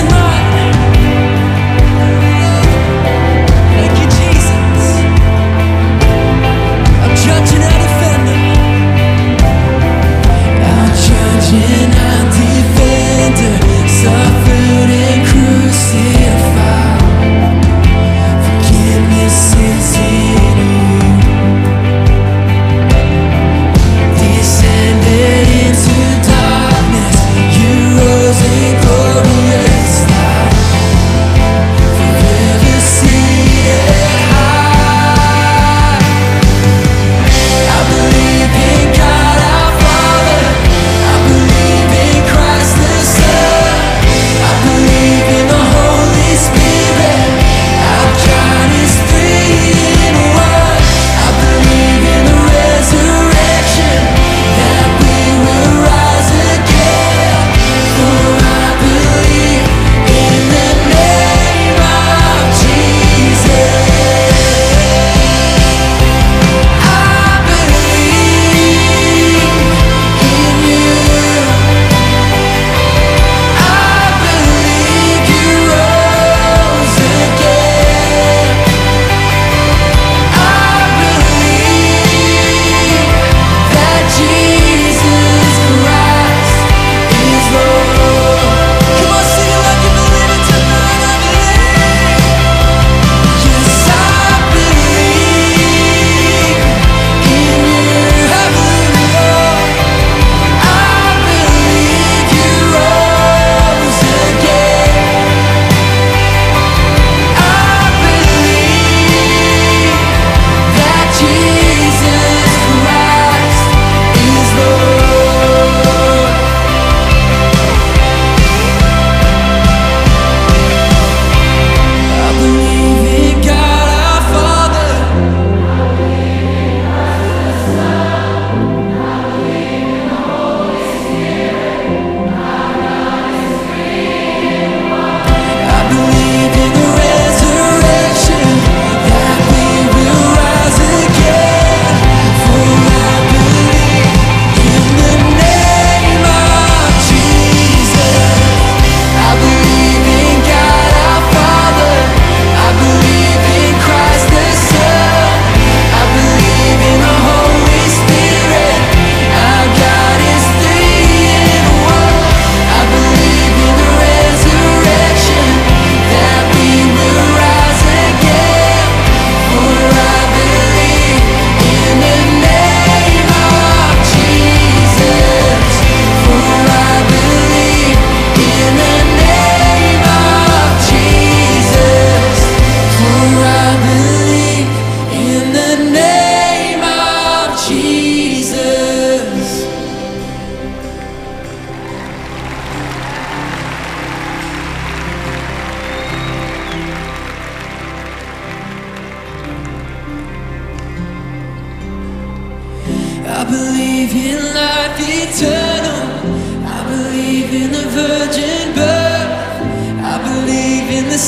tonight.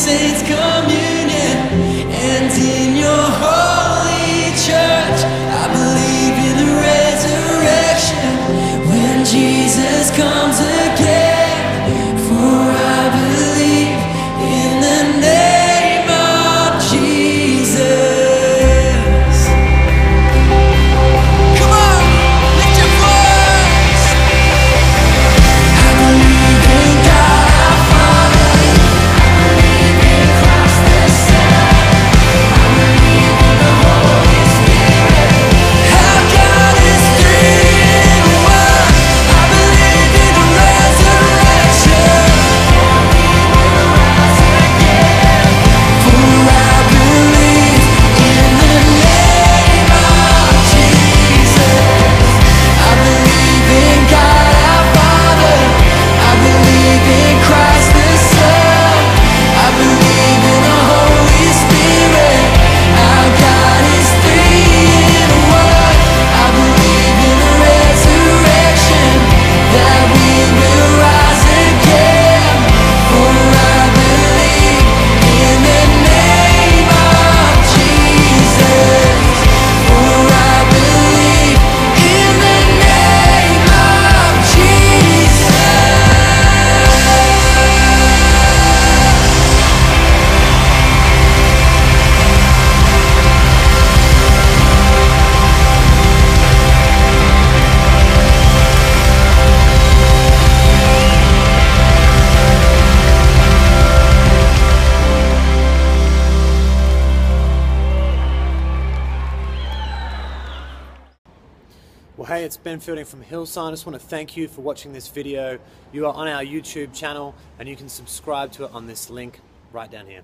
say it's Well hey, it's Ben Fielding from Hillsong. I just want to thank you for watching this video. You are on our YouTube channel and you can subscribe to it on this link right down here.